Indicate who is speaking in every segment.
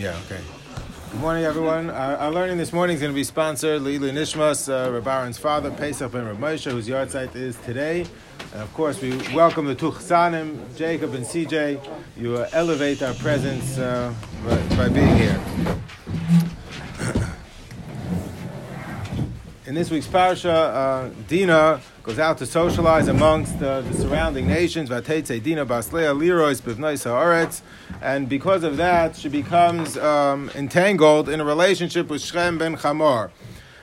Speaker 1: Yeah, okay. Good morning, everyone. Our, our learning this morning is going to be sponsored Lili Nishmas, uh, Reb father, Pesach ben Reb whose yahrzeit is today. And of course, we welcome the Tuchsanim, Jacob and CJ. You uh, elevate our presence uh, by, by being here. In this week's parsha, uh, Dina goes out to socialize amongst uh, the surrounding nations. Vatetze Dina Baslea Lirois Bivnais Haaretz, and because of that, she becomes um, entangled in a relationship with Shem ben Chamor,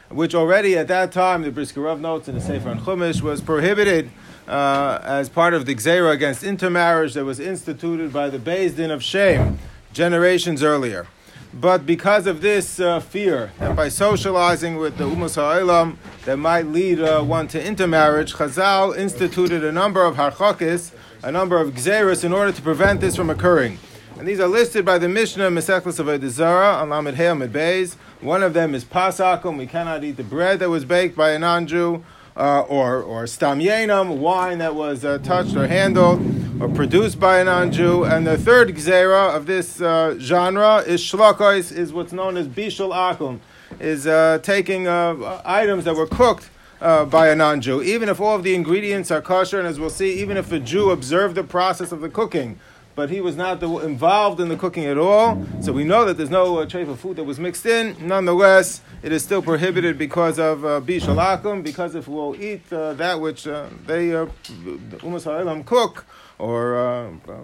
Speaker 1: which already at that time the Brisker Rav notes in the Sefer and Chumash was prohibited. Uh, as part of the Gzera against intermarriage that was instituted by the Din of Shem generations earlier. But because of this uh, fear that by socializing with the Umas Ha'olam that might lead uh, one to intermarriage, Chazal instituted a number of harchakis, a number of gzeras in order to prevent this from occurring. And these are listed by the Mishnah Mesechlis of Zara on Lamed Hey Beis. One of them is pasakum. We cannot eat the bread that was baked by a non-Jew uh, or, or stam yenam, wine that was uh, touched or handled or produced by a non-Jew. And the third gzera of this uh, genre is shlokos, is what's known as bishul akum, is uh, taking uh, items that were cooked uh, by a non-Jew, even if all of the ingredients are kosher, and as we'll see, even if a Jew observed the process of the cooking, but he was not the, involved in the cooking at all. So we know that there's no uh, tray of food that was mixed in. Nonetheless, it is still prohibited because of uh, because if we'll eat uh, that which uh, they, uh, umas ha'elam, cook or uh, uh,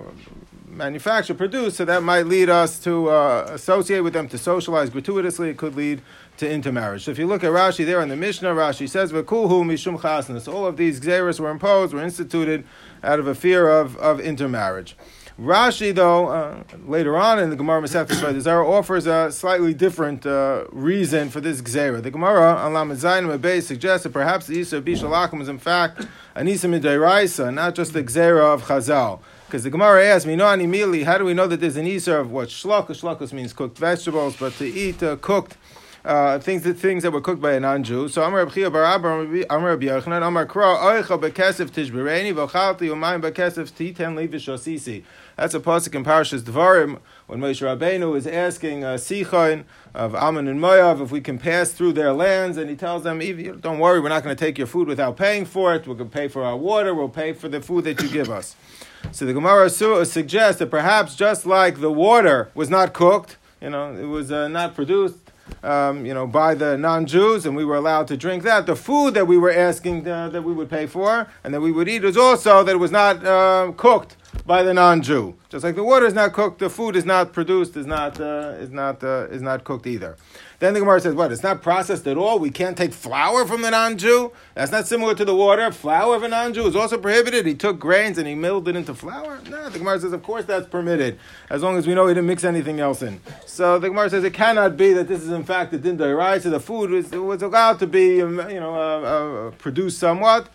Speaker 1: manufacture, produce, so that might lead us to associate with them, to socialize gratuitously. It could lead to intermarriage. So if you look at Rashi there in the Mishnah, Rashi says, "V'kulhu mishum chasnas." All of these gzeras were imposed, were instituted out of a fear of, of intermarriage. Rashi, though, uh, later on in the Gemara Masechtas Zara offers a slightly different uh, reason for this gzera. The Gemara on Lamed Zayin Mabey suggests that perhaps the Isa of Bishul Akum is in fact an Isa Midairaisa, not just the gzera of Chazal. Because the Gemara asks me, no, immediately, how do we know that there's an Isa of what? Shlokos, shlokos means cooked vegetables, but to eat uh, cooked uh, things that things that were cooked by a non-Jew. So Amar Rabbi Bar Amar Rabbi Yochanan Amar Kra Oicha Bekesef Tishbereni V'Chalti Umayim Bekesef Titen Levi Shosisi. That's a pasuk in Parashas Devarim when Moshe Rabbeinu is asking uh, Sichon of Ammon and Moav if we can pass through their lands, and he tells them, "Don't worry, we're not going to take your food without paying for it. We're going to pay for our water. We'll pay for the food that you give us." So the Gemara suggests that perhaps just like the water was not cooked, you know, it was uh, not produced um, you know, by the non-Jews, and we were allowed to drink that. The food that we were asking uh, that we would pay for and that we would eat was also that it was not uh, cooked by the non-Jew. Just like the water is not cooked, the food is not produced, is not uh, is not uh, is not cooked either. Then the Gemara says, what? It's not processed at all. We can't take flour from the non-Jew. That's not similar to the water. Flour of a non-Jew is also prohibited. He took grains and he milled it into flour. No, the Gemara says, of course that's permitted, as long as we know he didn't mix anything else in. So the Gemara says it cannot be that this is in fact the din So the food was, was allowed to be, um, you know, uh, uh, produced somewhat.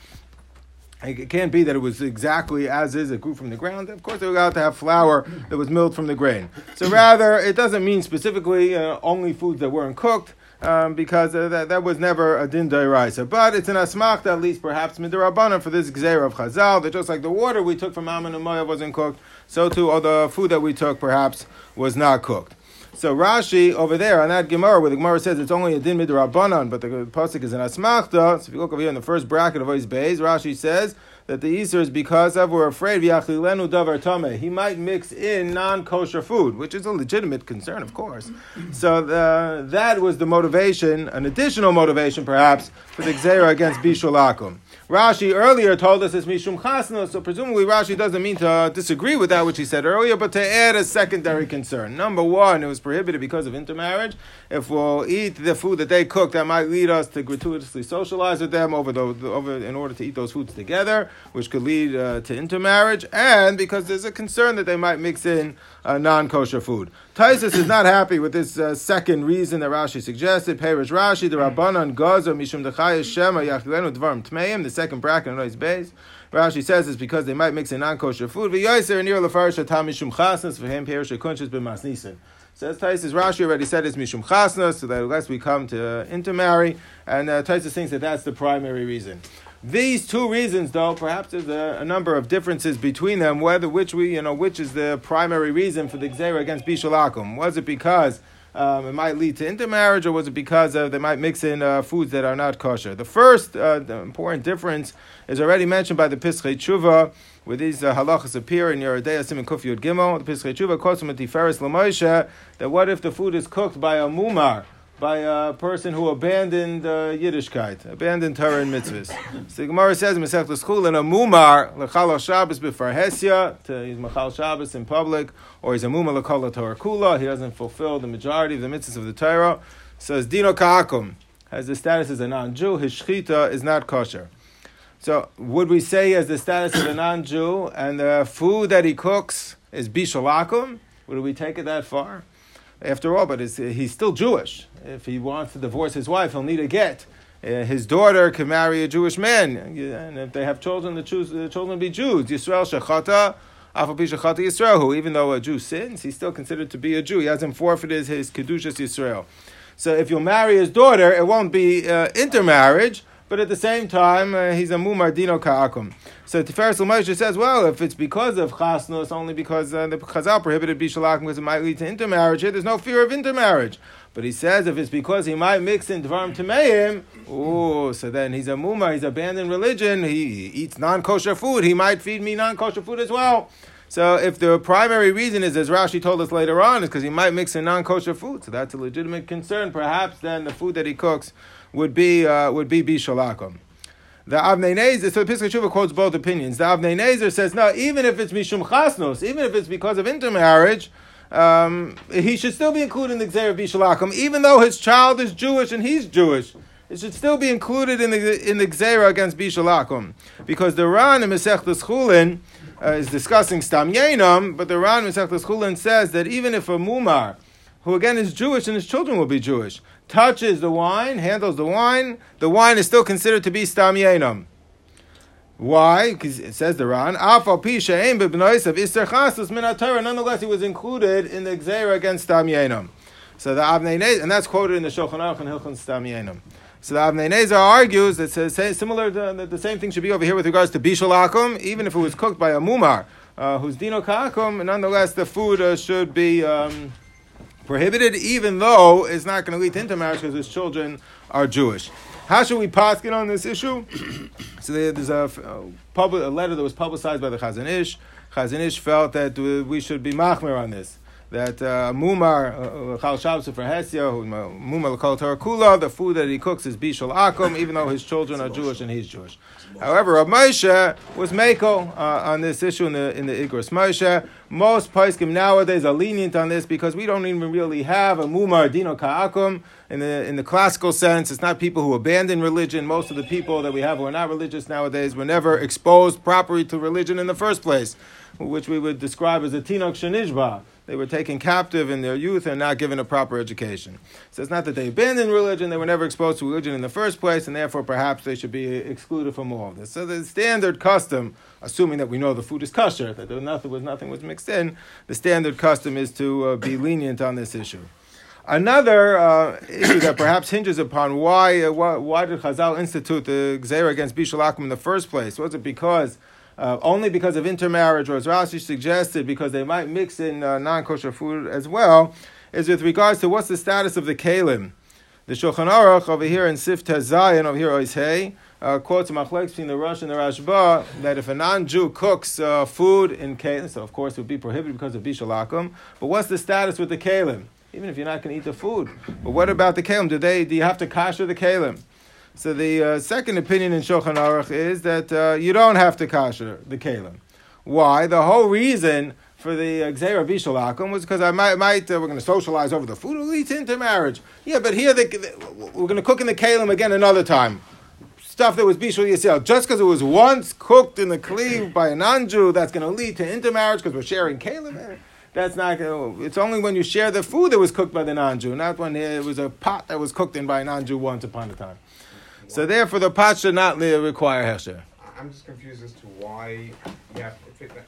Speaker 1: It can't be that it was exactly as is, it grew from the ground. Of course, they were allowed to have flour that was milled from the grain. So rather, it doesn't mean specifically uh, only foods that weren't cooked, um, because uh, that, that was never a din dairaisa. But it's an asmachta, at least perhaps midirabana, for this gzeir of chazal, that just like the water we took from Ammon and Moab wasn't cooked, so too all the food that we took perhaps was not cooked. So Rashi over there on that Gemara, where the Gemara says it's only a din midrabanan, but the pasuk is an asmachta. So if you look over here in the first bracket of Ois Beis, Rashi says that the Iser is because of we're afraid v'yachlilenu davar tameh. He might mix in non-kosher food, which is a legitimate concern, of course. So the, that was the motivation, an additional motivation perhaps for the Gzera against Bishul Akum. Rashi earlier told us it's Mishum Chasna, so presumably Rashi doesn't mean to disagree with that which he said earlier, but to add a secondary concern. Number one, it was prohibited because of intermarriage. If we'll eat the food that they cook, that might lead us to gratuitously socialize with them over, the, over in order to eat those foods together, which could lead uh, to intermarriage, and because there's a concern that they might mix in uh, non-kosher food. Tosfos is not happy with this uh, second reason that Rashi suggested. Perish Rashi, the Rabbanan Gaza Mishum Dechayis Shema Yachilenu Dvarim Tmeim, the second bracket on his base. Rashi says it's because they might mix in non-kosher food. V'yoyser near lefarish atam mishum chasnas him perish kunches b'masnisin. Says Tosfos, Rashi already said it's mishum chasnas, so that unless we come to intermarry, and uh, Tosfos thinks that that's the primary reason. These two reasons, though, perhaps there's a, a, number of differences between them. Whether which we, you know, which is the primary reason for the gzera against bishul akum? Was it because um, it might lead to intermarriage, or was it because of, they might mix in uh, foods that are not kosher? The first uh, the important difference is already mentioned by the Pischei Tshuva, where these uh, halachas appear in Yoreh De'ah Simon Kuf Yud Gimel. The Pischei Tshuva quotes from Tiferes Lamoshe that what if the food is cooked by a mumar? By a person who abandoned uh, Yiddishkeit, abandoned Torah and mitzvahs. so the Gemara says Masech Schul, in a mumar, l'chal Shabbos b'far hesya, to he's machal Shabbos in public, or he's a mumar l'kol Torah kula, he doesn't fulfill the majority of the mitzvahs of the Torah, says dino ka'akum, has the status as a non-Jew, his shchita is not kosher. So would we say as the status of a non-Jew, and the food that he cooks is bishul akum? Would we take it that far? After all, but he's still Jewish. If he wants to divorce his wife, he'll need a get. Uh, his daughter can marry a Jewish man, and if they have children, the, choose, the children will be Jews. Yisrael shechata, shechata Yisrael, who even though a Jew sins, he's still considered to be a Jew. He hasn't forfeited his kedushas Yisrael. So if you'll marry his daughter, it won't be uh, intermarriage, but at the same time, uh, he's a mumar dino ka'akum. So Tiferes Moshe says, well, if it's because of chasnus, only because uh, the Chazal prohibited bishul akum because it might lead to intermarriage, here there's no fear of intermarriage. But he says if it's because he might mix in dvarim tameim, oh, so then he's a mumar, he's abandoned religion, he, he eats non-kosher food, he might feed me non-kosher food as well. So if the primary reason is, as Rashi told us later on, is because he might mix in non-kosher food, so that's a legitimate concern. Perhaps then the food that he cooks would be uh, would be bishalakum. The Avnei Nezer, so the Pischei Tshuva quotes both opinions. The Avnei Nezer says, no, even if it's mishum chasnos, even if it's because of intermarriage, um, he should still be included in the Gzer of Bishul Akum, even though his child is Jewish and he's Jewish. It should still be included in the in the Gzera against Bishul Akum. Because the Ran in Masechtas Chulin uh, is discussing Stam Yenam, but the Ran in Masechtas Chulin says that even if a Mumar, who again is Jewish and his children will be Jewish, touches the wine, handles the wine, the wine is still considered to be stam yenam. Why? Because it says the Ran, Nonetheless, he was included in the Gzera against stam yenam. So the Avnei and that's quoted in the Shulchan Aruch and Hilchon stam yenam. So the Avnei Nezer argues that similar that the same thing should be over here with regards to Bishul Akum, even if it was cooked by a Mumar, uh, who's Dino Kakum, nonetheless the food uh, should be. Um, prohibited, even though it's not going to lead to intermarriage because his children are Jewish. How should we paskin on this issue? so there's a, a, public, a letter that was publicized by the Chazon Ish. Chazon Ish felt that we should be machmer on this that uh, mumar uh, uh, chal shabbos for hesia mumar kula the food that he cooks is bishul akum even though his children are Jewish and he's Jewish. However, Rav Moshe was meko uh, on this issue in the in the Igros Moshe. Most poskim nowadays are lenient on this because we don't even really have a mumar dino ka'akum in the in the classical sense. It's not people who abandon religion. Most of the people that we have who are not religious nowadays were never exposed properly to religion in the first place, which we would describe as a tinok shenishba they were taken captive in their youth and not given a proper education. So it's not that they abandoned religion, they were never exposed to religion in the first place, and therefore perhaps they should be excluded from all of this. So the standard custom, assuming that we know the food is kosher, that there nothing was nothing was mixed in, the standard custom is to uh, be lenient on this issue. Another uh, issue that perhaps hinges upon why, uh, why, why did Chazal institute the Gzera against Bishul Akum in the first place? Was it because uh, only because of intermarriage, or as Rashi suggested, because they might mix in uh, non kosher food as well, is with regards to what's the status of the kalim. The Shulchan Aruch over here in Sif Zion, over here Oishei, uh, quotes Machlek between the Rosh and the Rashba that if a non-Jew cooks uh, food in kalim, so of course it would be prohibited because of bishul akum. But what's the status with the kalim? Even if you're not going to eat the food, but what about the kalim? Do they? Do you have to kasher the kalim? So the uh, second opinion in Shulchan Aruch is that uh, you don't have to kasher the kalim. Why? The whole reason for the Gzera Bishalakum was because I might, might uh, we're going to socialize over the food, it leads into marriage. Yeah, but here the, the, we're going to cook in the kalim again another time. Stuff that was Bishul Yisrael. Just because it was once cooked in the Kli by a non-Jew, that's going to lead to intermarriage because we're sharing kalim. That's not. It's only when you share the food that was cooked by the non-Jew, not when it was a pot that was cooked in by a non-Jew once upon a time. So therefore, the pot should not require hesher.
Speaker 2: I'm just confused as to why you have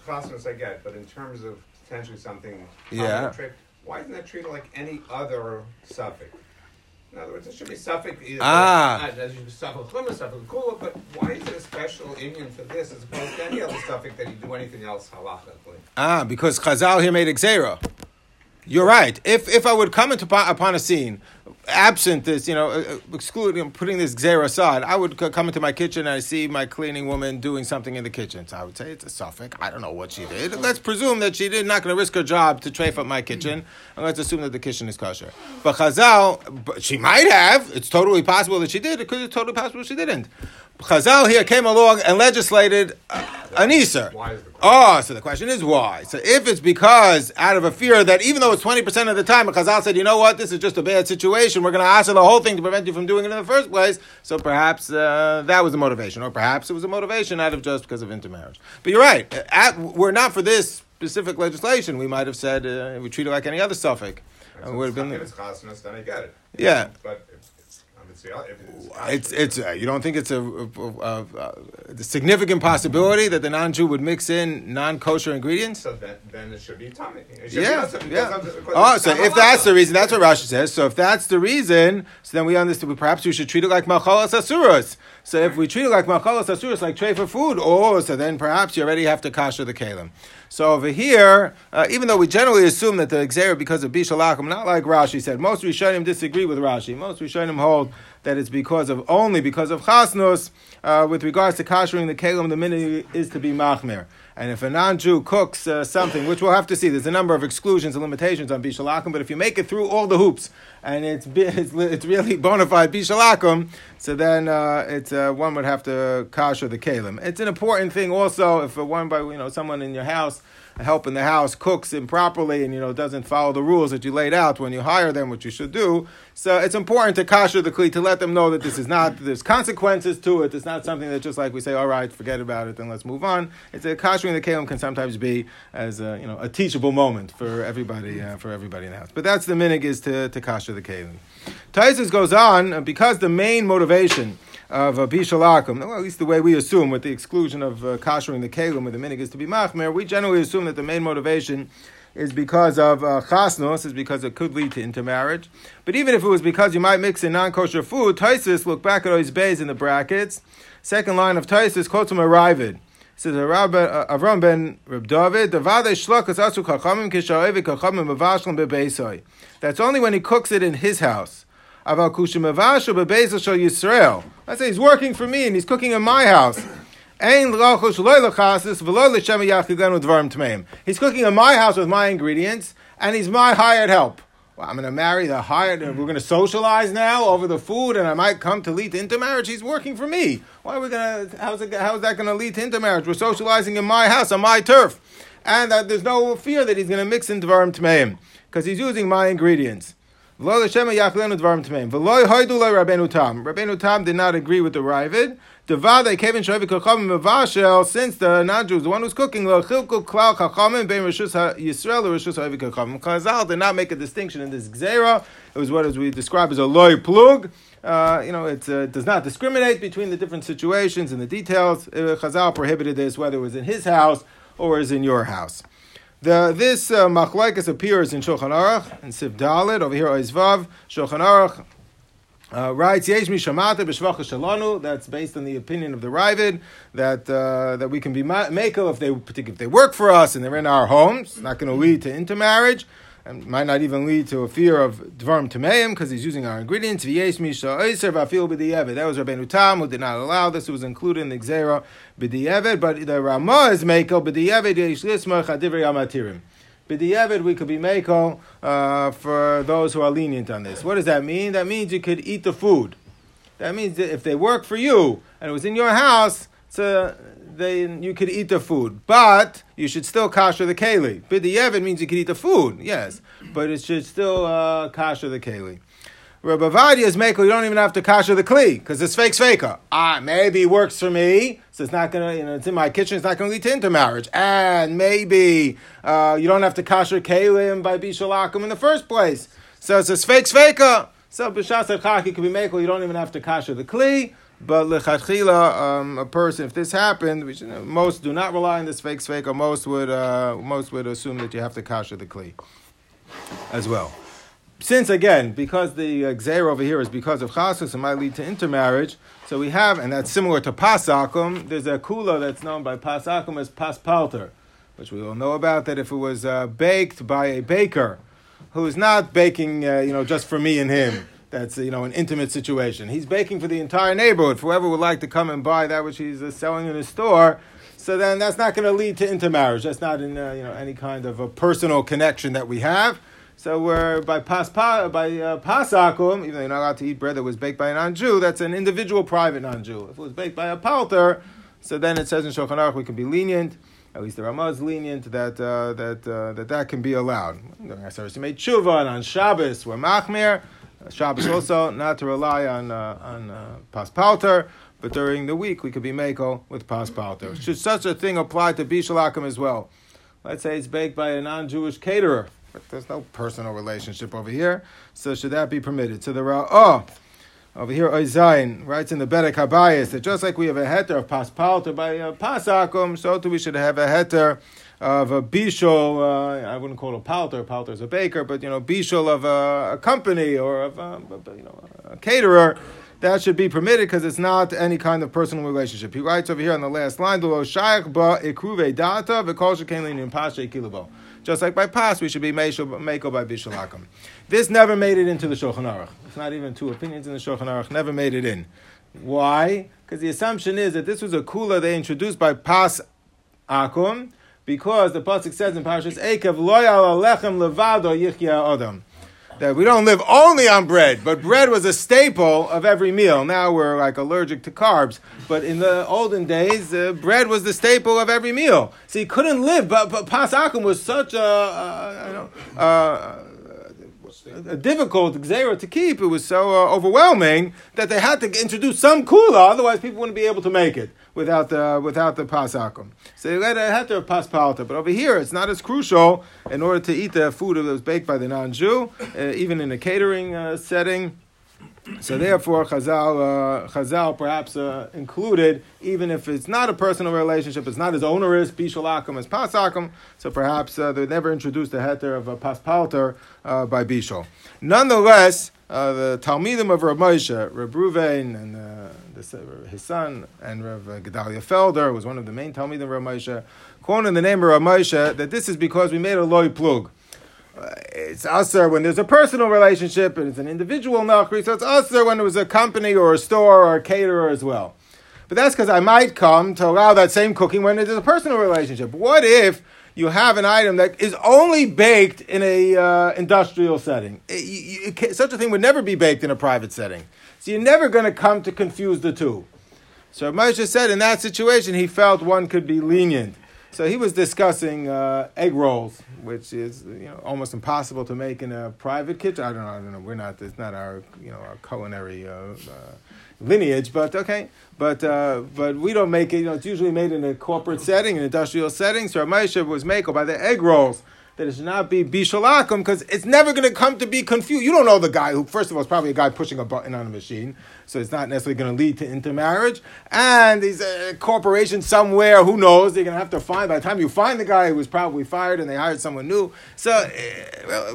Speaker 2: chasnas I get, but in terms of potentially something
Speaker 1: yeah.
Speaker 2: Trick, why isn't that treated like any other safek? In other words, it should be safek either.
Speaker 1: Ah.
Speaker 2: There should safek chumah, safek kula, but why is it a special Indian for this as opposed to any other safek that you do anything else halachically?
Speaker 1: Ah, because Chazal here made Gzera. You're right. If if I would come into, upon a scene, absent this, you know, uh, uh, excluding putting this Gzera aside, I would come into my kitchen and I see my cleaning woman doing something in the kitchen. So I would say it's a safek. I don't know what she did. Let's presume that she did not going to risk her job to trafe up my kitchen, and let's assume that the kitchen is kosher. But Chazal, she might have. It's totally possible that she did. It could be totally possible she didn't. Chazal here came along and legislated uh, an Iser.
Speaker 2: Why is the question?
Speaker 1: Oh, so the question is why? So if it's because out of a fear that even though it's 20% of the time, Chazal said, you know what, this is just a bad situation, we're going to answer the whole thing to prevent you from doing it in the first place, so perhaps uh, that was the motivation. Or perhaps it was a motivation out of just because of intermarriage. But you're right. At, we're not for this specific legislation. We might have said uh, we treat it like any other safek.
Speaker 2: So
Speaker 1: would have been-
Speaker 2: if it's chasnas, then I get it.
Speaker 1: Yeah.
Speaker 2: But it's, it's,
Speaker 1: uh, you don't think it's a, a, a, a, significant possibility that the non-Jew would mix in non-kosher ingredients?
Speaker 2: so then, then it should be tummy.
Speaker 1: Yeah,
Speaker 2: be because
Speaker 1: yeah.
Speaker 2: of- because
Speaker 1: Oh, so if that's the reason, that's what Rashi says. So if that's the reason, so then we understand. Perhaps we should treat it like machalas asuras. So if we treat it like machalas asuras, like tray for food, oh, so then perhaps you already have to kasher the kalim. So over here, uh, even though we generally assume that the exera because of bishul akum, not like Rashi said, most Rishonim disagree with Rashi. Most Rishonim hold that it's because of only because of chasnos. Uh, with regards to kashering the kalim, the minute is to be machmir. And if a non-Jew cooks uh, something, which we'll have to see, there's a number of exclusions and limitations on bishul akum, but if you make it through all the hoops and it's it's, it's really bona fide bishul akum, so then uh, it's uh, one would have to kasher the kalim. It's an important thing also if one by you know someone in your house help in the house cooks improperly and you know doesn't follow the rules that you laid out when you hire them, which you should do. So it's important to kasher the kli to let them know that this is not there's consequences to it. It's not something that just like we say, all right, forget about it, then let's move on. It's a kashering the kalim can sometimes be as a, you know a teachable moment for everybody uh, for everybody in the house. But that's the minhag is to to kasher the kalim. Tosfos goes on uh, because the main motivation of uh, bishul akum, well, at least the way we assume, with the exclusion of uh, kashering the kalim, with the minhag is to be machmer, we generally assume that the main motivation is because of uh, chasnos, is because it could lead to intermarriage. But even if it was because you might mix in non-kosher food, Tosfos, look back at those bays in the brackets. Second line of Tosfos, Kotum Aravid. Says Arab- uh, Avram ben Reb David, "Davade shlokas asu kachamim kachamim mavashlim bebeisai." That's only when he cooks it in his house. Aval kushim mavashu bebeisai shel Yisrael. I say he's working for me and he's cooking in my house. He's cooking in my house with my ingredients and he's my hired help. Well, I'm going to marry the hired, we're going to socialize now over the food, and I might come to lead to intermarriage. He's working for me. Why are we going to, how's, it, how's that going to lead to intermarriage? We're socializing in my house, on my turf. And uh, there's no fear that he's going to mix in Dvarim Tmeim, because he's using my ingredients. V'lo l'shem yachlenu dvarim tmeim. V'lo hoidu lo Rabbeinu Tam. Rabbeinu Tam did not agree with the Raavad. Devade kevin shoyvi kachamim mevashel. Since the non-Jew is the one who's cooking, lo chilku klal kachamim ben rishus Yisrael or rishus kachamim. Chazal did not make a distinction in this gzera. It was what as we describe as a loy plug. Uh, you know, it uh, does not discriminate between the different situations and the details. Uh, Chazal prohibited this whether it was in his house or is in your house. The, this uh, machlekes appears in Shulchan Aruch and Siv Dalit over here Oizvav Shulchan Aruch uh, writes Yesh Mishamata B'Shvacha Shalanu. That's based on the opinion of the Raavad that uh, that we can be ma- makel if they if they work for us and they're in our homes. Not going to lead to intermarriage. And might not even lead to a fear of Dvarim Tameim because he's using our ingredients. V'yesh Misha Oiser V'afil B'di'evet. That was Rabbeinu Tam who did not allow this. It was included in the Gzera B'di'evet. But the Ramah is Mekel B'di'evet Yesh Lismach Amatirim. B'di'evet, we could be meko uh, for those who are lenient on this. What does that mean? That means you could eat the food. That means that if they work for you and it was in your house, so then you could eat the food. But you should still kasher the keli. B'di'evet means you could eat the food, yes, but it should still uh, kasher the keli. Rav Ovadia is makel, you don't even have to kasher the kli, because it's sfek sfeika. Ah, maybe it works for me, so it's not gonna, you know, it's in my kitchen, it's not gonna lead to intermarriage. And maybe uh, you don't have to kasher kalim by bishul akum in the first place. So it's a sfek sfeika. So b'shas could be makel, you don't even have to kasher the kli. But lechatchila, um, a person, if this happened, which you know, most do not rely on this sfek sfeika, most would, uh, most would assume that you have to kasher the kli as well. since again, because the uh, over here is because of chasus, it might lead to intermarriage. So we have, and that's similar to pasakum. There's a kula that's known by pasakum as paspalter, which we all know about. That if it was uh, baked by a baker, who is not baking, uh, you know, just for me and him. That's you know an intimate situation. He's baking for the entire neighborhood. For whoever would like to come and buy that which he's uh, selling in his store, so then that's not going to lead to intermarriage. That's not in uh, you know any kind of a personal connection that we have. So we're by pas by uh, pasakum, even though you're not allowed to eat bread that was baked by a non-Jew, that's an individual private non-Jew. If it was baked by a palter, so then it says in Shulchan Aruch we can be lenient. At least the Ramah is lenient that uh, that, uh, that that can be allowed. During service, you made tshuva, and on Shabbos we're machmir. Shabbos also not to rely on uh, on uh, pas palter, but during the week we could be mako with pas palter. Should such a thing apply to bishul akum as well? Let's say it's baked by a non-Jewish caterer but there's no personal relationship over here. So should that be permitted? So the oh. Over here, Oizain writes in the Bedek Habayis that just like we have a heter of paspalter by uh, pasakum, so too we should have a heter of a bishul. Uh, I wouldn't call it a palter. Palter is a baker, but you know, bishul of a, a company or of a, you know a caterer. That should be permitted because it's not any kind of personal relationship. He writes over here on the last line, "Lo shayach ba ikruve data v'kol shekein in pashe kilabo." Just like by pas, we should be meko by bishul This never made it into the Shulchan Aruch. It's not even two opinions in the Shulchan Aruch. Never made it in. Why? Because the assumption is that this was a kula they introduced by pas akum, because the pasuk says in Parashas Ekev, loyal alechem levado yichya adam that we don't live only on bread, but bread was a staple of every meal. Now we're like allergic to carbs, but in the olden days, uh, bread was the staple of every meal. So you couldn't live, but, but was such a, a, a a difficult gzera to keep. It was so uh, overwhelming that they had to introduce some kula, otherwise people wouldn't be able to make it without the without the pasakum. So they have to pas palta. But over here, it's not as crucial in order to eat the food that was baked by the non-Jew, uh, even in a catering uh, setting. So therefore, Chazal, uh, Chazal perhaps uh, included, even if it's not a personal relationship, it's not as onerous, bishul akum as pasakum, so perhaps uh, they never introduced the heter of a paspalter uh, by bishal. Nonetheless, uh, the Talmidim of Rav Moshe, Rav Ruvain, and uh, the, his son, and Rav Gedalia Felder was one of the main Talmidim of Rav Moshe, the name of Rav Moshe that this is because we made a loy plug it's usher when there's a personal relationship and it's an individual nachri, so it's usher when it was a company or a store or a caterer as well. But that's because I might come to allow that same cooking when there's a personal relationship. What if you have an item that is only baked in a uh, industrial setting? It, you, you, such a thing would never be baked in a private setting. So you're never going to come to confuse the two. So Moshe said in that situation, he felt one could be lenient. So he was discussing uh, egg rolls, which is you know almost impossible to make in a private kitchen. I don't know. I don't know. We're not. It's not our you know our culinary uh, uh, lineage, but okay. But uh, but we don't make it. You know, it's usually made in a corporate setting, an industrial setting. So Rav Moshe was made by the egg rolls that it should not be bishul akum because it's never going to come to be confused. You don't know the guy who, first of all, is probably a guy pushing a button on a machine so it's not necessarily going to lead to intermarriage. And these a corporation somewhere, who knows? They're going to have to find, by the time you find the guy who was probably fired and they hired someone new. So uh,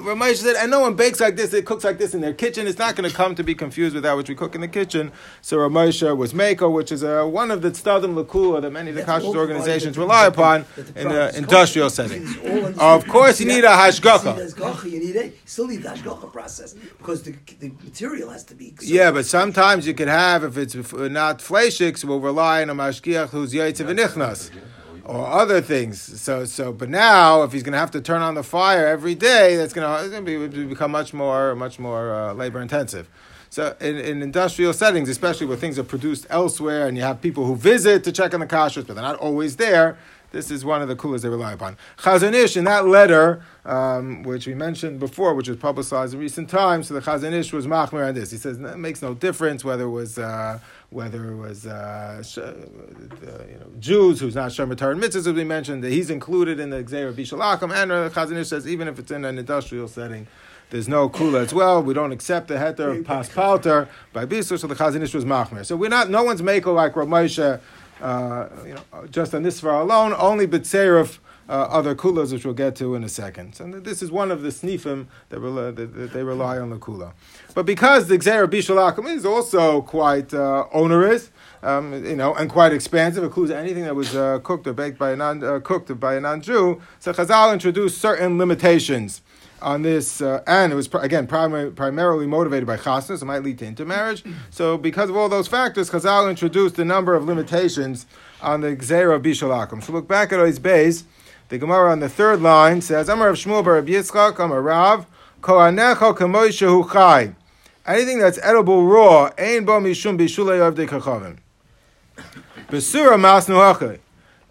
Speaker 1: Rav Moshe said, and no one bakes like this, it cooks like this in their kitchen. It's not going to come to be confused with that which we cook in the kitchen. So Rav Moshe was Mako, which is uh, one of the Stadim Lakula that many of the kashrus organizations rely upon in the industrial setting. Of course, you need a hashgacha.
Speaker 3: You need a, still need the hashgacha process because the, the material has to be.
Speaker 1: Yeah, but sometimes you could have, if it's not fleishiks, we'll rely on a mashgiach who's yaitziv v'nichnas or other things. So, so, but now, if he's going to have to turn on the fire every day, that's going to, be, become much more, much more uh, labor intensive. So, in, in, industrial settings, especially where things are produced elsewhere, and you have people who visit to check on the kashrus, but they're not always there. This is one of the coolest they rely upon. Chazon Ish, in that letter, um, which we mentioned before, which was publicized in recent times, so the Chazon Ish was machmer on this. He says it makes no difference whether it was uh, whether it was uh, sh- uh, you know, Jews who's not Shomer Torah mitzvahs, as we mentioned, that he's included in the Gzer of Bishul Akum, and the Chazon Ish says even if it's in an industrial setting, there's no kula as well. We don't accept the heter of pas by bisur, so the Chazon Ish was machmer. So we're not, no one's making like Rav Moshe uh, you know, just on this far alone, only B'tzerev uh, other kulas, which we'll get to in a second. So this is one of the snifim that, rely, that, that they rely on the kula. But because the Gzer Bishalakim is also quite uh, onerous, um, you know, and quite expansive, includes anything that was uh, cooked or baked by a non uh, cooked by a non-Jew. So Chazal introduced certain limitations on this, uh, and it was again primary, primarily motivated by chasnas, it might lead to intermarriage. So, because of all those factors, Chazal introduced a number of limitations on the Gzeira Bishul Akum. So, look back at Ois Beis. The Gemara on the third line says, Amar of Shmuel bar Yitzchak, Amar Rav, Kohanecho kamoisha chai. Anything that's edible raw, ein bo mishum bishulei of the kachavim. Besura masnu hachay.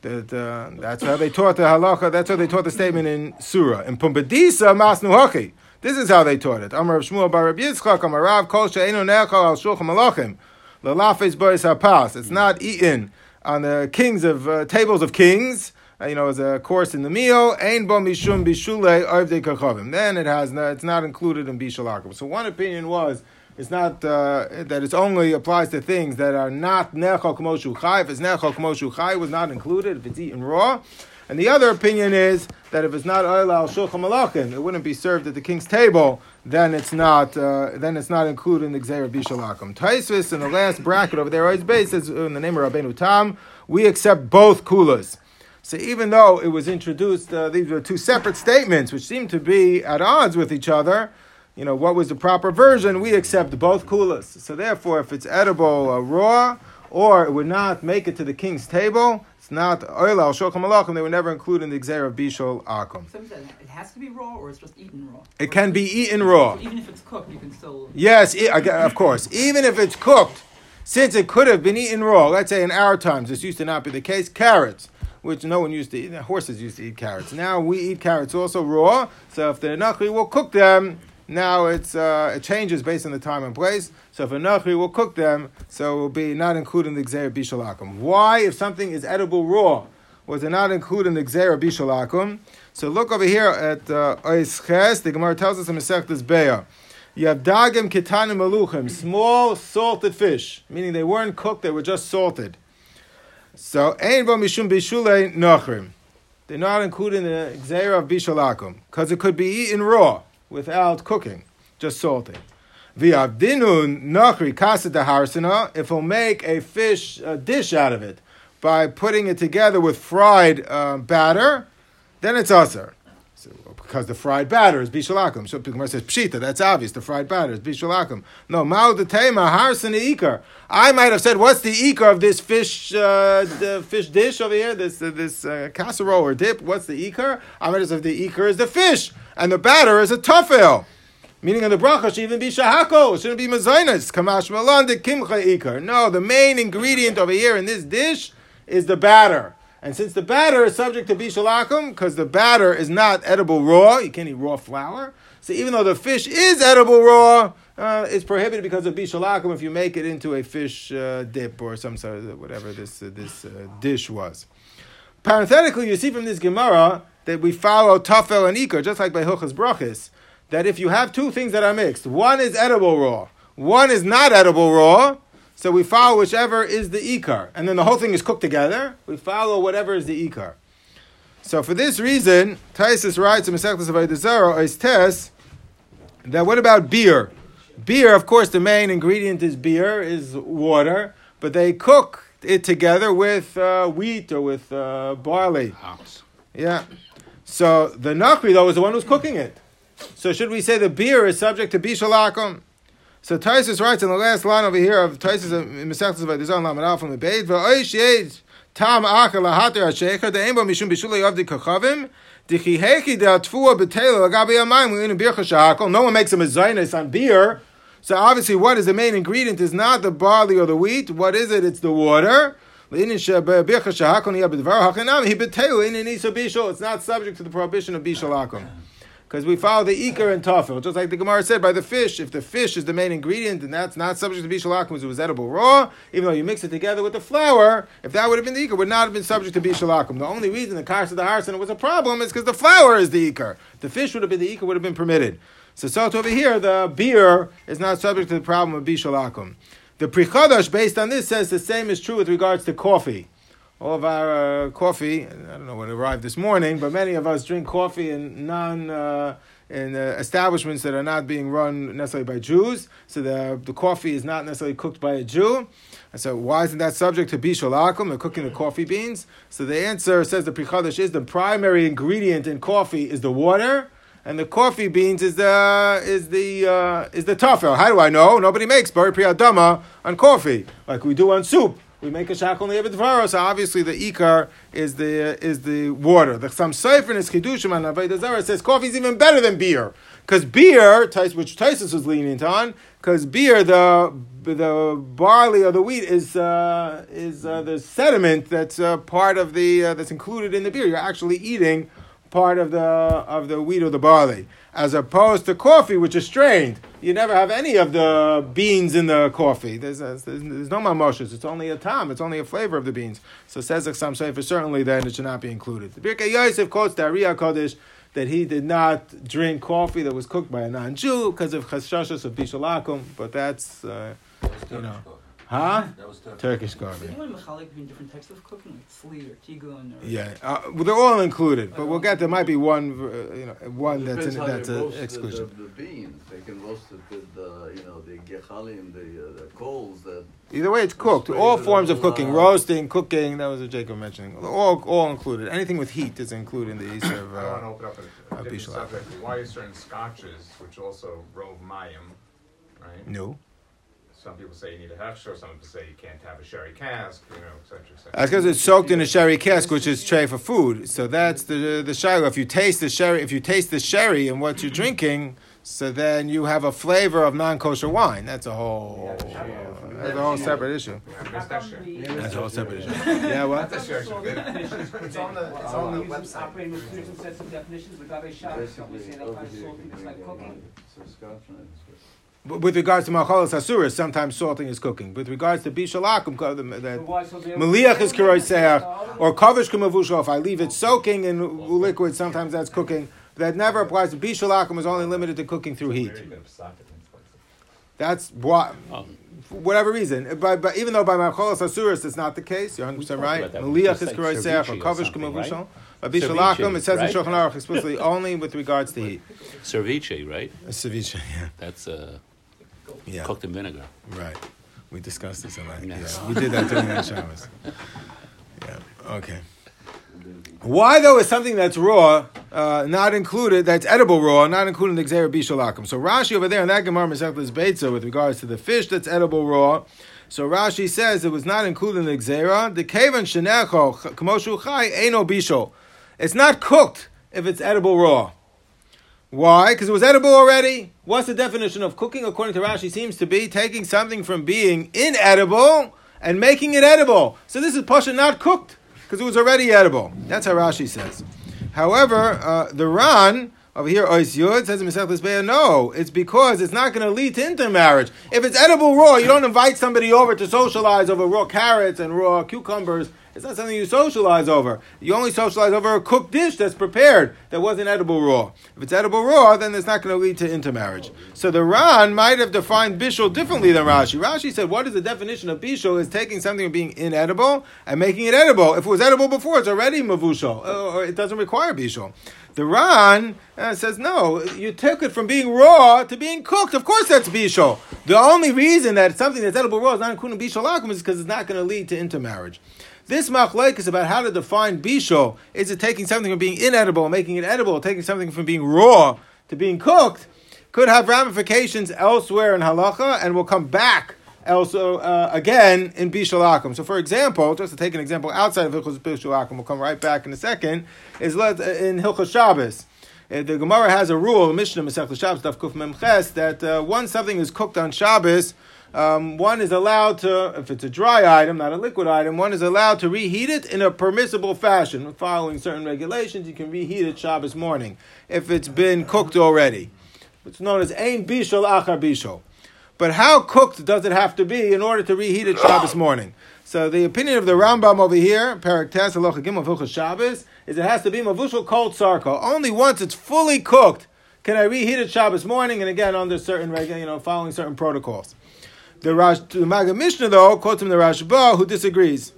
Speaker 1: That, uh, that's how they taught the halacha. That's how they taught the statement in Surah. In Pumbedisa masnu hachi. This is how they taught it. Amar Shmuel bar Rabbi Yitzchak, Amar Rav, Kol she'enu nechal al shulchan malachim. Lalafes bois hapas. It's not eaten on the kings of uh, tables of kings. Uh, you know, as a course in the meal. Ein bo mishum bishule. Then it has no, it's not included in bishul akum. So one opinion was it's not uh, that it only applies to things that are not nechal k'moshu chai. If it's nechal k'moshu chai, was not included. If it's eaten raw, and the other opinion is that if it's not oil al shulchan malachim, it wouldn't be served at the king's table. Then it's not. Uh, then it's not included in the gzeir bishul akum. Taisvis in the last bracket over there, always base says in the name of Rabbeinu Tam, we accept both kulas. So even though it was introduced, uh, these were two separate statements which seem to be at odds with each other you know, what was the proper version, we accept both kulas. So therefore, if it's edible uh, raw, or it would not make it to the king's table, it's not oil al shulchan malachim. They were never included in the exer of bishul akum.
Speaker 4: It has to be raw, or it's just eaten raw.
Speaker 1: It can be eaten raw.
Speaker 4: So even if it's cooked, you can still.
Speaker 1: Yes, of course. Even if it's cooked, since it could have been eaten raw. Let's say in our times, this used to not be the case. Carrots which no one used to eat. Horses used to eat carrots. Now we eat carrots also raw. So if they're nachri, we'll cook them now it's uh, it changes based on the time and place. So if a nachri will cook them, so it will be not included in the gzeir bishul akum. Why, if something is edible raw, was it not included in the gzeir bishul akum? So look over here at uh, Ois The Gemara tells us in Masechtas Beah. You have dagim kitanim maluchim, small salted fish, meaning they weren't cooked; they were just salted. So ein mishum bishulei nachrim. They're not included in the gzeir of bishul akum because it could be eaten raw without cooking, just salting. V'avdinun nachri kasa harsana, if we'll make a fish a dish out of it by putting it together with fried uh, batter, then it's usher. So, because the fried batter is bishul akum. So Gemara says pshita. That's obvious. The fried batter is bishul akum. No, mao tema harsan ikar. I might have said, what's the ikar of this fish uh, the fish dish over here? This uh, this uh, casserole or dip. What's the ikar? I might have said the ikar is the fish and the batter is a tafel. Meaning in the bracha should even be shahako, shouldn't be mazainas. Kamash malan kimcha ikar. No, the main ingredient over here in this dish is the batter. And since the batter is subject to bishul akum, because the batter is not edible raw, you can't eat raw flour. So even though the fish is edible raw, uh, it's prohibited because of bishul akum if you make it into a fish uh, dip or some sort of whatever this uh, this uh, dish was. Parenthetically, you see from this Gemara that we follow tafel and ikar, just like by Hilchas Brachis, that if you have two things that are mixed, one is edible raw, one is not edible raw, so we follow whichever is the ikar, and then the whole thing is cooked together. We follow whatever is the ikar. So for this reason, Tosfos writes in Masechtas Avodah is tes that what about beer? Beer, of course, the main ingredient is beer, is water, but they cook it together with uh, wheat or with uh, barley.
Speaker 2: House.
Speaker 1: Yeah. So the Nachri, though, is the one who's cooking it. So should we say the beer is subject to Bishul Akum? So Tosfos writes in the last line over here of Tosfos in Mesechus of Adizan Lamed from the Beit, V'oish yed tam acher lahater ha-shecher de'en bo mishum bishulei yavdi kachavim dichihechi de'atfua b'tela lagabi yamayim l'inu bircha shahakol. No one makes a mezainis on beer. So obviously what is the main ingredient is not the barley or the wheat. What is it? It's the water. It's not subject to the prohibition of bishul akum. Because we follow the ikar and tafel, just like the Gemara said by the fish. If the fish is the main ingredient, then that's not subject to bishul akum because it was edible raw. Even though you mix it together with the flour, if that would have been the ikar, would not have been subject to bishul akum. The only reason the kars of the harson was a problem is because the flour is the ikar. The fish would have been the ikar, would have been permitted. So, so over here, the beer is not subject to the problem of bishul akum. The Pri Chadash, based on this, says the same is true with regards to coffee. all of our uh, coffee. I don't know when it arrived this morning, but many of us drink coffee in non. Uh, in uh, establishments that are not being run necessarily by Jews, so the the coffee is not necessarily cooked by a Jew. And so, why isn't that subject to bishul akum? They're cooking the coffee beans. So the answer says the Pri Chadash is the primary ingredient in coffee is the water, and the coffee beans is the is the uh, is the tafel. How do I know? Nobody makes bari priyadama on coffee like we do on soup. We make a shakal ne'evet so obviously the ikar is the is the water. The some sefer is chidushim on avodah zarah says coffee is even better than beer because beer, which Tosfos was lenient on, because beer the the barley or the wheat is uh, is uh, the sediment that's uh, part of the uh, that's included in the beer. You're actually eating part of the of the wheat or the barley, as opposed to coffee, which is strained. You never have any of the beans in the coffee. There's, there's, there's no mamoshes. It's only a tam. It's only a flavor of the beans. So says Aksam Sefer, certainly then it should not be included. The Birkei Yosef quotes the Ari HaKodesh that he did not drink coffee that was cooked by a non-Jew because of chashashas of bishul akum, but that's, uh, you know. Huh?
Speaker 5: That was Turkish.
Speaker 1: Turkish coffee.
Speaker 4: Is anyone mechalik between different types of cooking, like tzli or tigun or?
Speaker 1: Yeah, uh, well, they're all included, but we'll get there might be one, uh, you know, one that's
Speaker 5: Depends
Speaker 1: an,
Speaker 5: how
Speaker 1: that's
Speaker 5: they
Speaker 1: an
Speaker 5: roast the-
Speaker 1: exclusion.
Speaker 5: The, the beans, they can roast it with the, you know, the gechalim, the, uh, the coals that.
Speaker 1: Either way, it's cooked. All forms of cooking,
Speaker 5: uh,
Speaker 1: roasting, cooking. That was what Jacob mentioning. All, all included. Anything with heat is included in the Iser of.
Speaker 2: I want to
Speaker 1: Uh,
Speaker 2: open up a,
Speaker 1: uh,
Speaker 2: a different subject. Why are certain scotches, which also rove mayim, right?
Speaker 1: no.
Speaker 2: Some people say you need a hefsher, some people say you can't have a sherry cask, you know, et cetera, et cetera.
Speaker 1: That's because it's soaked in a sherry cask, which is tray for food. So that's the the shiloh. If you taste the sherry, if you taste the sherry and what you're drinking, so then you have a flavor of non-kosher wine. That's a whole. That's a whole separate issue.
Speaker 2: Yeah, I missed that shit.
Speaker 1: That's a whole separate issue. Yeah, what?
Speaker 2: That's a sherry.
Speaker 6: It's on the, it's on the website.
Speaker 4: Operating with clear sets of definitions, the Gabe Shabbos, don't we say that kind of
Speaker 5: Basically,
Speaker 4: salting is like cooking?
Speaker 5: It's a scotch and it's-
Speaker 1: With regards to machalas asuras, sometimes salting is cooking. With regards to bishul akum, that
Speaker 4: Why,
Speaker 1: Maliach is kiroiseach, or kavish kamavusha. If I leave it soaking in liquid, sometimes that's cooking. That never applies to bishul akum. Is only limited to cooking through heat. That's why, for whatever reason. But, but even though by machalas asuras it's not the case, you're 100 percent right.
Speaker 7: about that.
Speaker 1: Maliach is
Speaker 7: like
Speaker 1: kiroiseach or
Speaker 7: ceviche or
Speaker 1: kavish
Speaker 7: something,
Speaker 1: kamavusha.
Speaker 7: right?
Speaker 1: By bishalakum, it says in
Speaker 7: Ceviche,
Speaker 1: Shulchan Aruch explicitly only with regards to heat.
Speaker 7: Cerviche, right?
Speaker 1: A ceviche, yeah,
Speaker 7: That's uh,
Speaker 1: yeah,
Speaker 7: cooked in vinegar.
Speaker 1: right. We discussed this a lot.
Speaker 7: Yeah.
Speaker 1: Yeah, we did that during the Shabbos. Yeah. Okay. Why though is something that's raw uh, not included? That's edible raw, not included in the Gzer Bishalakim. So Rashi over there in that Gemara Masechtas Beitza with regards to the fish that's edible raw. So Rashi says it was not included in the Gzera. The Kavan Shenecho Kamoshu Chai Eno Bishol. It's not cooked if it's edible raw. Why? Because it was edible already. What's the definition of cooking according to Rashi? Seems to be taking something from being inedible and making it edible. So this is pasha not cooked because it was already edible. That's how Rashi says. However, uh, the Ran over here, Ois Yud says in Masechtas Be'er, no, it's because it's not going to lead to intermarriage. If it's edible raw, you don't invite somebody over to socialize over raw carrots and raw cucumbers. It's not something you socialize over. You only socialize over a cooked dish that's prepared that wasn't edible raw. If it's edible raw, then it's not going to lead to intermarriage. So the Ran might have defined bishul differently than Rashi. Rashi said, what is the definition of bishul? Is taking something being inedible and making it edible. If it was edible before, it's already mavushal, or it doesn't require bishul. The Ran uh, says, no, you took it from being raw to being cooked. Of course that's bishul. The only reason that something that's edible raw is not including bishul akum is because it's not going to lead to intermarriage. This machlek is about how to define bishul. Is it taking something from being inedible, making it edible, taking something from being raw to being cooked? Could have ramifications elsewhere in halacha, and will come back also uh, again in bishul akum. So, for example, just to take an example outside of Hilchos bishul akum, we'll come right back in a second. Is let in Hilchos Shabbos. Uh, the Gemara has a rule, Mishnah Masechta Shabbos Daf Kuf Mem Ches, that uh, once something is cooked on Shabbos, um, one is allowed to, if it's a dry item, not a liquid item, one is allowed to reheat it in a permissible fashion, following certain regulations. You can reheat it Shabbos morning if it's been cooked already. It's known as Ein Bishol Achar Bishol. But how cooked does it have to be in order to reheat it Shabbos morning? So the opinion of the Rambam over here, Parak Tes Halacha Gimel Shabbos, is it has to be mavushal cold sarko. Only once it's fully cooked can I reheat it Shabbos morning, and again under certain regular, you know, following certain protocols. The Rash, the Maggid Mishneh though quotes from the Rashba who disagrees.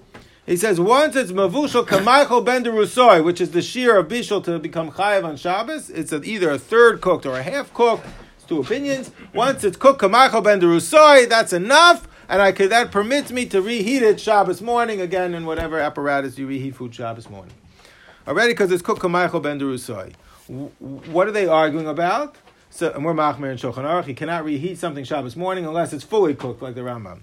Speaker 1: He says once it's mavushal kamaychol ben which is the shear of bishul to become chayav on Shabbos. It's either a third cooked or a half cooked. Two opinions. Once it's cooked kamaychol ben derusoi, that's enough, and I could that permits me to reheat it Shabbos morning again in whatever apparatus you reheat food Shabbos morning. Already because it's cooked kamaychol ben derusoi. What are they arguing about? So, and we're machmer and shulchan aruch. You cannot reheat something Shabbos morning unless it's fully cooked, like the Rambam.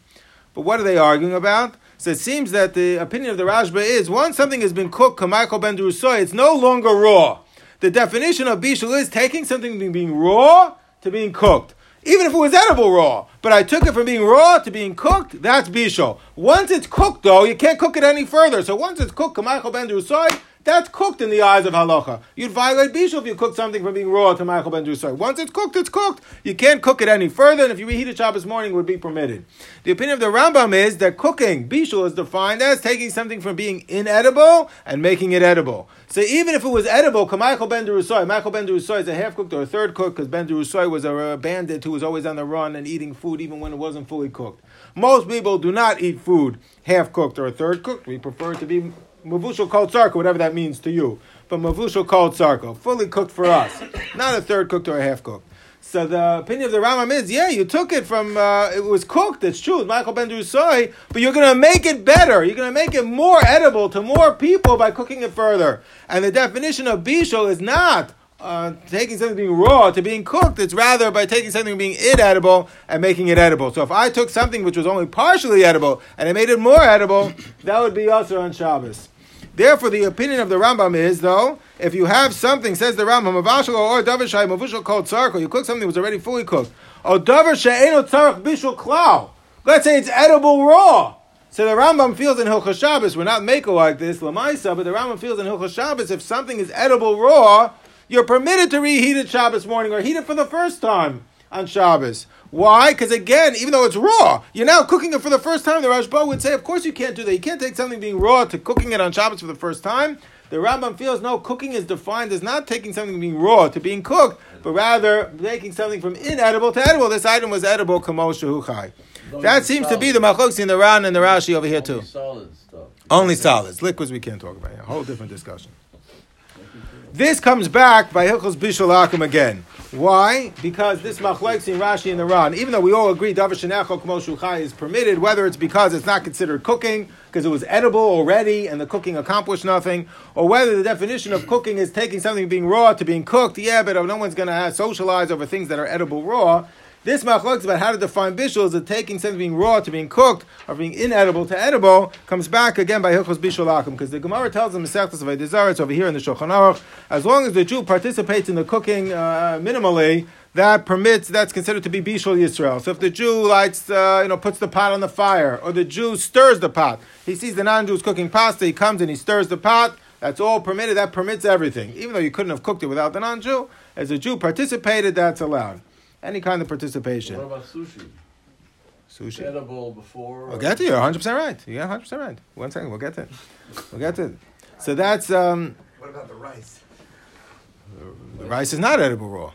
Speaker 1: But what are they arguing about? So it seems that the opinion of the Rashba is once something has been cooked, kamaychol ben derusoy, it's no longer raw. The definition of bishul is taking something being raw to being cooked. Even if it was edible raw, but I took it from being raw to being cooked, that's bishul. Once it's cooked, though, you can't cook it any further. So once it's cooked, kamaychol ben derusoy, that's cooked in the eyes of halacha. You'd violate bishul if you cooked something from being raw to ma'achal ben Drusai. Once it's cooked, it's cooked. You can't cook it any further, and if you reheat it Shabbos morning, would be permitted. The opinion of the Rambam is that cooking bishul is defined as taking something from being inedible and making it edible. So even if it was edible, Michael ben Drusai, Michael ben Drusai is a half cooked or a third cooked because ben Drusai was a bandit who was always on the run and eating food even when it wasn't fully cooked. Most people do not eat food half cooked or a third cooked. We prefer it to be mavushal called sarko, whatever that means to you. But mavushal called sarko, fully cooked for us, not a third cooked or a half cooked. So the opinion of the Rambam is, yeah, you took it from, uh, it was cooked, it's true, Michael Ben Drusai, but you're going to make it better. You're going to make it more edible to more people by cooking it further. And the definition of bishul is not uh, taking something being raw to being cooked. It's rather by taking something being inedible and making it edible. So if I took something which was only partially edible and I made it more edible, that would be also on Shabbos. Therefore, the opinion of the Rambam is, though, if you have something, says the Rambam, mavashal or davar shay mavushal called tzarko, you cook something that was already fully cooked, or davar she'eno tzarch bishul klau. Let's say it's edible raw. So the Rambam feels in Hilchah Shabbos, we're not making like this, Lamaisa, but the Rambam feels in Hilchah Shabbos, if something is edible raw, you're permitted to reheat it Shabbos morning or heat it for the first time on Shabbos. Why? Because again, even though it's raw, you're now cooking it for the first time. The Rashba would say, of course you can't do that. You can't take something being raw to cooking it on Shabbos for the first time. The Rambam feels no, cooking is defined as not taking something being raw to being cooked, but rather making something from inedible to edible. This item was edible, kamo shahuchai. That seems to be the machloks in the Ran and the Rashi over here too.
Speaker 5: Solid stuff.
Speaker 1: Only solids. Liquids we can't talk about. A whole different discussion. This comes back by Hilchos Bishul Akum again. Why? Because this machlekes in Rashi and the Ran, even though we all agree davar shenechol kmo is permitted, whether it's because it's not considered cooking, because it was edible already and the cooking accomplished nothing, or whether the definition of cooking is taking something being raw to being cooked, yeah, but no one's going to socialize over things that are edible raw. This machlokes about how to define bishul is that taking something being raw to being cooked or being inedible to edible comes back again by hilchos bishul akum because the Gemara tells them Masechtas Avodah Zarah, it's over here in the Shulchan Aruch. As long as the Jew participates in the cooking uh, minimally, that permits that's considered to be bishul Yisrael. So if the Jew lights, uh, you know, puts the pot on the fire, or the Jew stirs the pot, he sees the non-Jews cooking pasta, he comes and he stirs the pot. That's all permitted. That permits everything, even though you couldn't have cooked it without the non-Jew. As a Jew participated, that's allowed any kind of participation.
Speaker 5: What about sushi?
Speaker 1: Sushi.
Speaker 5: Edible before.
Speaker 1: We'll get to you. 100 percent right. You're 100 percent right. One second. We'll get to it. We'll get to it. So that's um,
Speaker 6: What about the rice?
Speaker 1: the rice is not edible raw.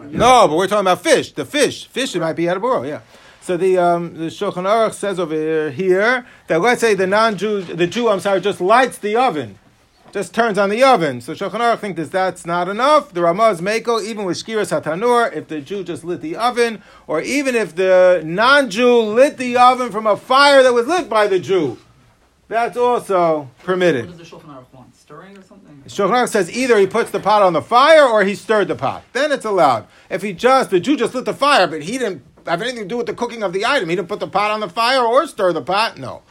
Speaker 1: No, but we're talking about fish. The fish, fish, it might be edible raw. Yeah. So the um, the Shulchan Aruch says over here that let's say the non-Jew, the Jew, I'm sorry, just lights the oven, just turns on the oven. So Shulchan Aruch thinks that that's not enough. The Ramaz Mako, even with Shkiras Hatanur, if the Jew just lit the oven, or even if the non-Jew lit the oven from a fire that was lit by the Jew, that's also permitted.
Speaker 4: What does the Shulchan Aruch want? Stirring or something?
Speaker 1: Shulchan Aruch says either he puts the pot on the fire or he stirred the pot. Then it's allowed. If he just, the Jew just lit the fire, but he didn't have anything to do with the cooking of the item, he didn't put the pot on the fire or stir the pot, no.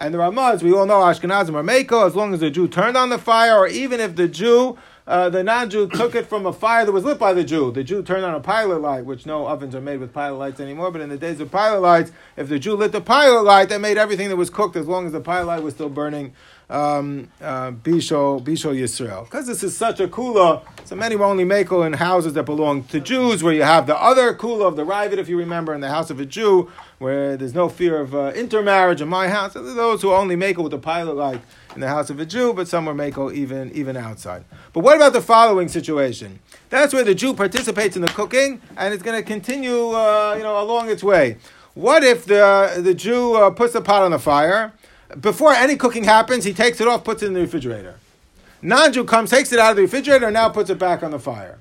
Speaker 1: And the Ramaz, we all know Ashkenazim are Mako, as long as the Jew turned on the fire, or even if the Jew, uh, the non-Jew took it from a fire that was lit by the Jew. The Jew turned on a pilot light, which no ovens are made with pilot lights anymore, but in the days of pilot lights, if the Jew lit the pilot light, that made everything that was cooked as long as the pilot light was still burning um, uh, Bisho, Bisho Yisrael. Because this is such a kula, so many will only make in houses that belong to Jews, where you have the other kula of the Raavad, if you remember, in the house of a Jew, where there's no fear of uh, intermarriage in my house. Those who only make it with the pilot light in the house of a Jew, but some were make even, even outside. But what about the following situation? That's where the Jew participates in the cooking, and it's going to continue, uh, you know, along its way. What if the the Jew uh, puts the pot on the fire? Before any cooking happens, he takes it off, puts it in the refrigerator. Non-Jew comes, takes it out of the refrigerator, and now puts it back on the fire.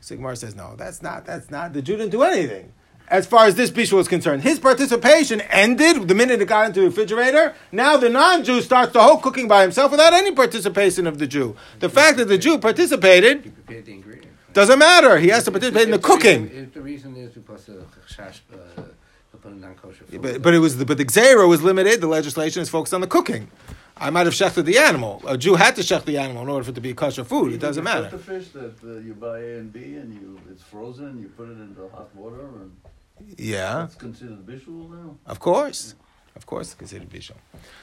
Speaker 1: Sigmar says, no, that's not, that's not, the Jew didn't do anything. As far as this bishul is concerned, his participation ended the minute it got into the refrigerator. Now the non-Jew starts the whole cooking by himself without any participation of the Jew. The fact that the Jew participated
Speaker 7: You prepared the ingredients. right?
Speaker 1: doesn't matter. He has to participate in the cooking.
Speaker 7: If the reason is because of uh, chash, uh, to put a non-kosher food.
Speaker 1: But, but it was the, but the Gzera was limited. The legislation is focused on the cooking. I might have shechted the animal. A Jew had to shecht the animal in order for it to be kosher food. It doesn't
Speaker 5: You
Speaker 1: matter.
Speaker 5: The fish that uh, you buy A and B and you it's frozen. You put it into hot water and
Speaker 1: Yeah,
Speaker 5: it's considered bishul now.
Speaker 1: of course, of course, considered bishul.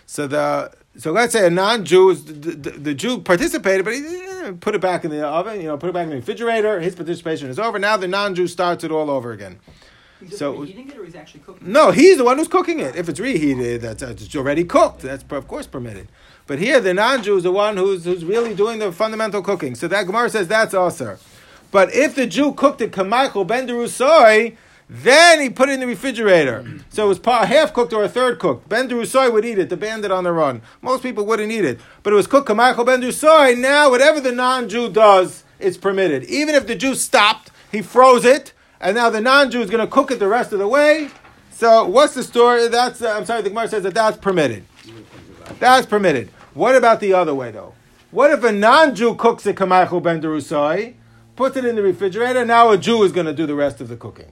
Speaker 1: So the so let's say a non-Jew, is- the, the, the Jew participated, but he eh, put it back in the oven. You know, put it back in the refrigerator. His participation is over. Now the non-Jew starts it all over again. So-
Speaker 4: reheating it or he's actually cooking
Speaker 1: No, he's the one who's cooking it. If it's reheated, that's uh, it's already cooked. That's of course permitted. But here, the non-Jew is the one who's who's really doing the fundamental cooking. So that Gemara says that's also. But if the Jew cooked it kamichael ben derusoi, then he put it in the refrigerator. So it was half cooked or a third cooked. Ben derusoi would eat it. The bandit on the run. Most people wouldn't eat it. But it was cooked kamichael ben derusoi. Now whatever the non-Jew does, it's permitted. Even if the Jew stopped, he froze it, and now the non-Jew is going to cook it the rest of the way. So what's the story? That's uh, I'm sorry. The Gemara says that that's permitted. That's permitted. What about the other way though? What if a non-Jew cooks it kamaychu ben derusai, puts it in the refrigerator? Now a Jew is going to do the rest of the cooking.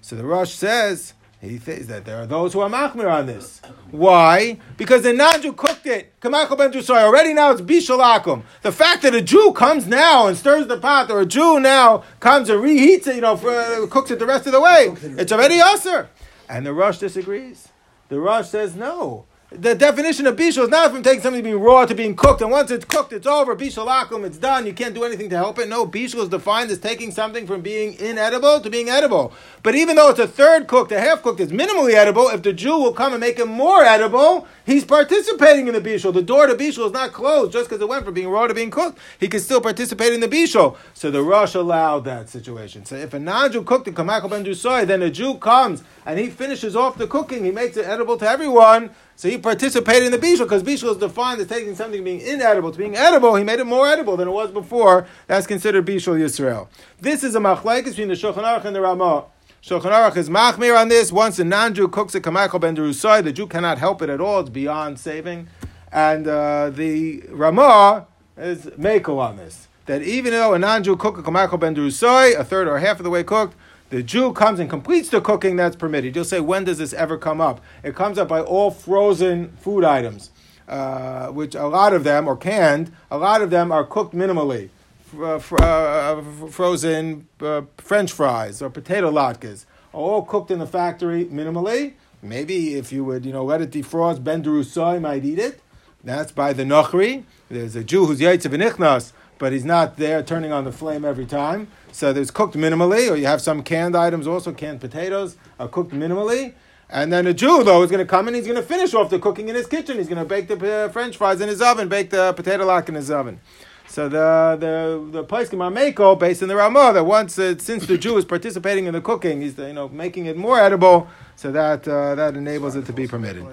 Speaker 1: So the Rosh says he says that there are those who are machmir on this. Why? Because the non-Jew cooked it. Kamaychu ben derusai. Already now it's bishul akum. The fact that a Jew comes now and stirs the pot, or a Jew now comes and reheats it, you know, for, uh, cooks it the rest of the way, it's already usher. And the Rosh disagrees. The Rosh says no. The definition of bishul is not from taking something being raw to being cooked, and once it's cooked, it's over. Bishul akum, it's done. You can't do anything to help it. No, bishul is defined as taking something from being inedible to being edible. But even though it's a third cooked, a half cooked, it's minimally edible. If the Jew will come and make it more edible, he's participating in the bishul. The door to bishul is not closed just because it went from being raw to being cooked. He can still participate in the bishul. So the Rosh allowed that situation. So if a non-Jew cooked in kamakal ben then a Jew comes and he finishes off the cooking. He makes it edible to everyone. So he participated in the bishul because bishul is defined as taking something being inedible to being edible. He made it more edible than it was before. That's considered bishul Yisrael. This is a machlekes between the Shulchan Aruch and the Ramah. Shulchan Aruch is machmir on this. Once a non-Jew cooks a kamakal ben derusai, the Jew cannot help it at all. It's beyond saving. And uh, the Ramah is makel on this. That even though a non-Jew cook a kamakal ben derusai, a third or half of the way cooked, the Jew comes and completes the cooking that's permitted. You'll say, when does this ever come up? It comes up by all frozen food items, uh, which a lot of them, or canned, a lot of them are cooked minimally. Uh, fr- uh, frozen uh, French fries or potato latkes are all cooked in the factory minimally. Maybe if you would, you know, let it defrost, Ben Derusai might eat it. That's by the Nochri. There's a Jew who's Yaitz V'nichnas, but he's not there turning on the flame every time. So there's cooked minimally, or you have some canned items also, canned potatoes are cooked minimally. And then a Jew, though, is going to come and he's going to finish off the cooking in his kitchen. He's going to bake the uh, French fries in his oven, bake the potato lack in his oven. So the the the place Mako, based in the Ramah, that once uh, since the Jew is participating in the cooking, he's you know making it more edible, so that uh, that enables it to be permitted.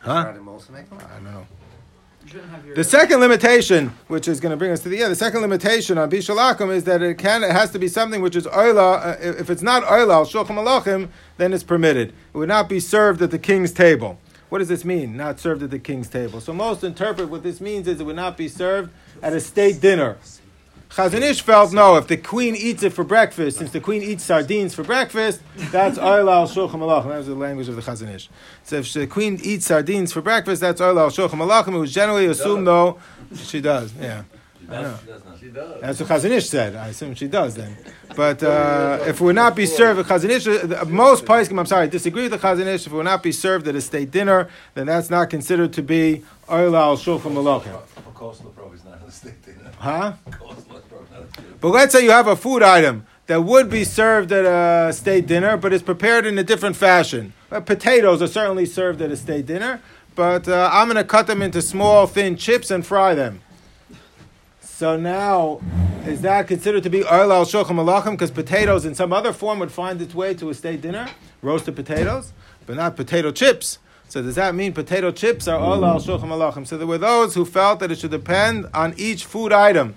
Speaker 1: Huh?
Speaker 7: Friday also make them?
Speaker 1: I know.
Speaker 4: You shouldn't have your.
Speaker 1: The second limitation, which is going to bring us to the end, the second limitation on bishul akum is that it can it has to be something which is oila. Uh, if it's not oila shulchan then it's permitted. It would not be served at the king's table. What does this mean? Not served at the king's table. So most interpret what this means is it would not be served at a state dinner. Chazon Ish felt no. If the queen eats it for breakfast, since the queen eats sardines for breakfast, that's oil al shulchan malachim. That was the language of the Chazon Ish. So if the queen eats sardines for breakfast, that's oil al shulchan malachim. It was generally assumed though she does. Yeah, I know.
Speaker 5: She does.
Speaker 1: That's what Chazon Ish said. I assume she does then. But uh, if it would not be served, Chazon Ish, uh, most Paiskim, I'm sorry, disagree with the Chazon Ish. If it would not be served at a state dinner, then that's not considered to be oil al shulchan malachim.
Speaker 5: Coleslaw probably is not a state dinner.
Speaker 1: Huh? But let's say you have a food item that would be served at a state dinner, but is prepared in a different fashion. Potatoes are certainly served at a state dinner, but uh, I'm going to cut them into small, thin chips and fry them. So now, is that considered to be oil al malachim? Because potatoes in some other form would find its way to a state dinner, roasted potatoes, but not potato chips. So does that mean potato chips are all al shulchan malachim? So there were those who felt that it should depend on each food item.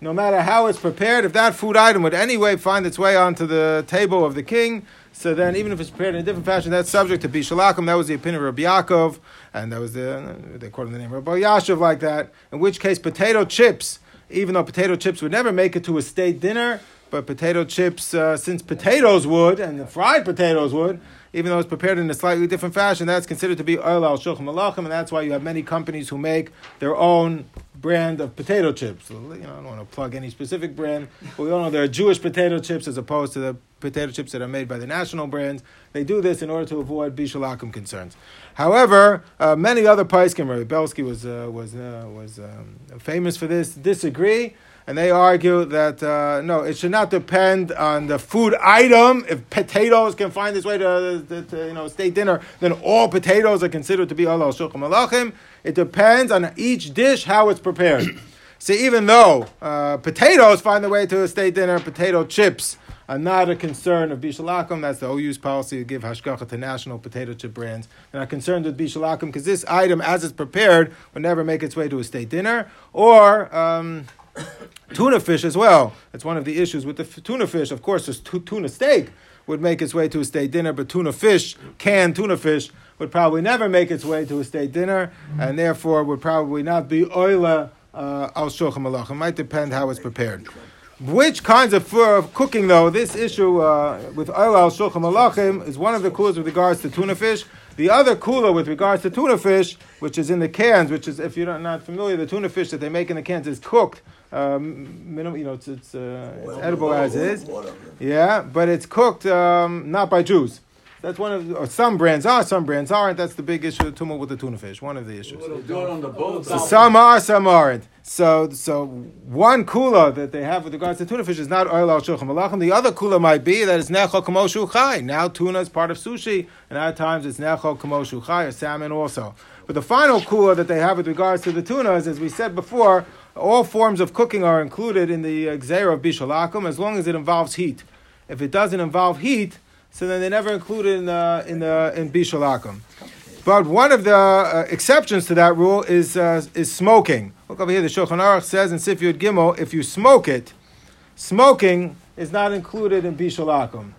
Speaker 1: No matter how it's prepared, if that food item would anyway find its way onto the table of the king, so then even if it's prepared in a different fashion, that's subject to bishul akum. That was the opinion of Rabbi Yaakov, and that was the, they called him the name of Rav Elyashiv like that. In which case, potato chips, even though potato chips would never make it to a state dinner, but potato chips, uh, since potatoes would, and the fried potatoes would, even though it's prepared in a slightly different fashion, that's considered to be oil al shulchan malachim, and that's why you have many companies who make their own brand of potato chips. You know, I don't want to plug any specific brand, but we all know there are Jewish potato chips as opposed to the potato chips that are made by the national brands. They do this in order to avoid bishul akum concerns. However, uh, many other paiskim, Rabbi Belsky was uh, was uh, was um, famous for this, disagree and they argue that uh, no, it should not depend on the food item. If potatoes can find its way to, to, to you know state dinner, then all potatoes are considered to be Allah shulchan malachim. It depends on each dish how it's prepared. See, even though uh, potatoes find their way to a state dinner, potato chips are not a concern of Bishul Akum. That's the OU's policy to give hashgacha to national potato chip brands. They're not concerned with Bishul Akum because this item, as it's prepared, will never make its way to a state dinner. Or um, tuna fish as well. That's one of the issues with the f- tuna fish. Of course, there's t- tuna steak would make its way to a state dinner, but tuna fish, canned tuna fish, would probably never make its way to a state dinner, and therefore would probably not be oila uh, al shulchan. It might depend how it's prepared. Which kinds of of cooking, though, this issue uh, with oil al shulchan is one of the clues with regards to tuna fish. The other kula with regards to tuna fish, which is in the cans, which is, if you're not familiar, the tuna fish that they make in the cans is cooked. Um, minimum, you know, it's, it's, uh, it's edible as is. Yeah, but it's cooked um, not by Jews. That's one of or some brands are, some brands aren't. That's the big issue tumult with the tuna fish. One of the issues.
Speaker 5: They do it on the boat.
Speaker 1: So some are, some aren't. So, so one kula that they have with regards to tuna fish is not oil al shulchan malachim. The other kula might be that it's nechol kamoshu chai. Now tuna is part of sushi, and at times it's nechol kamoshu chai or salmon also. But the final kula that they have with regards to the tunas, as we said before, all forms of cooking are included in the gzera of bishul akum as long as it involves heat. If it doesn't involve heat, so then they never include it in the in the in bishul akum. But one of the uh, exceptions to that rule is uh, is smoking. Look over here. The Shulchan Aruch says in Sif Yud Gimel, if you smoke it, smoking is not included in bishul akum.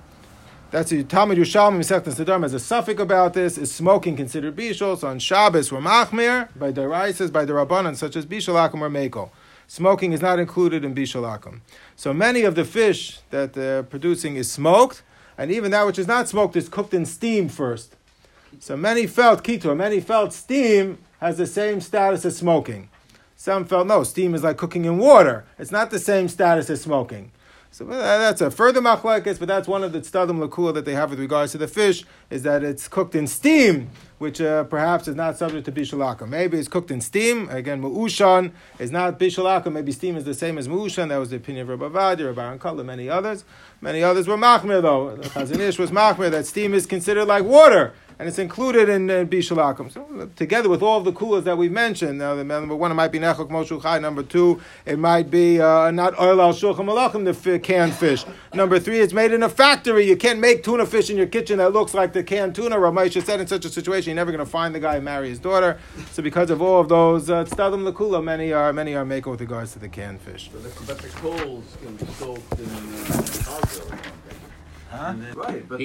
Speaker 1: That's the Talmud Yerushalmi Masechtas Nedarim has a suffix about this. Is smoking considered bishul? So on Shabbos we're machmir by the Raises, by the Rabbanan, such as bishul akum or meko. Smoking is not included in bishul akum. So many of the fish that they're producing is smoked, and even that which is not smoked is cooked in steam first. So many felt kitur, many felt steam has the same status as smoking. Some felt no, steam is like cooking in water. It's not the same status as smoking. So uh, that's a further machlekes, but that's one of the tzadim lakula that they have with regards to the fish is that it's cooked in steam, which uh, perhaps is not subject to bishalaka. Maybe it's cooked in steam. Again, mu'ushan is not bishalaka. Maybe steam is the same as mu'ushan. That was the opinion of Rav Ovadia, Rabbi Aaron Kala, many others. Many others were machmir though. Chazon Ish was machmir that steam is considered like water and it's included in uh, Bishul Akum. So, together with all of the kulas that we've mentioned, now, the, number one, it might be Nechok Moshu Chai. Number two, it might be uh, not oil al shulchan malachim, the f- canned fish. Number three, it's made in a factory. You can't make tuna fish in your kitchen that looks like the canned tuna. Rav Moshe said in such a situation, you're never going to find the guy and marry his daughter. So, because of all of those uh, tzadim lakula, many are many are making with regards to the canned fish.
Speaker 5: But the, but the coals can be soaked in uh, alcohol or something.
Speaker 3: Huh?
Speaker 5: Right, but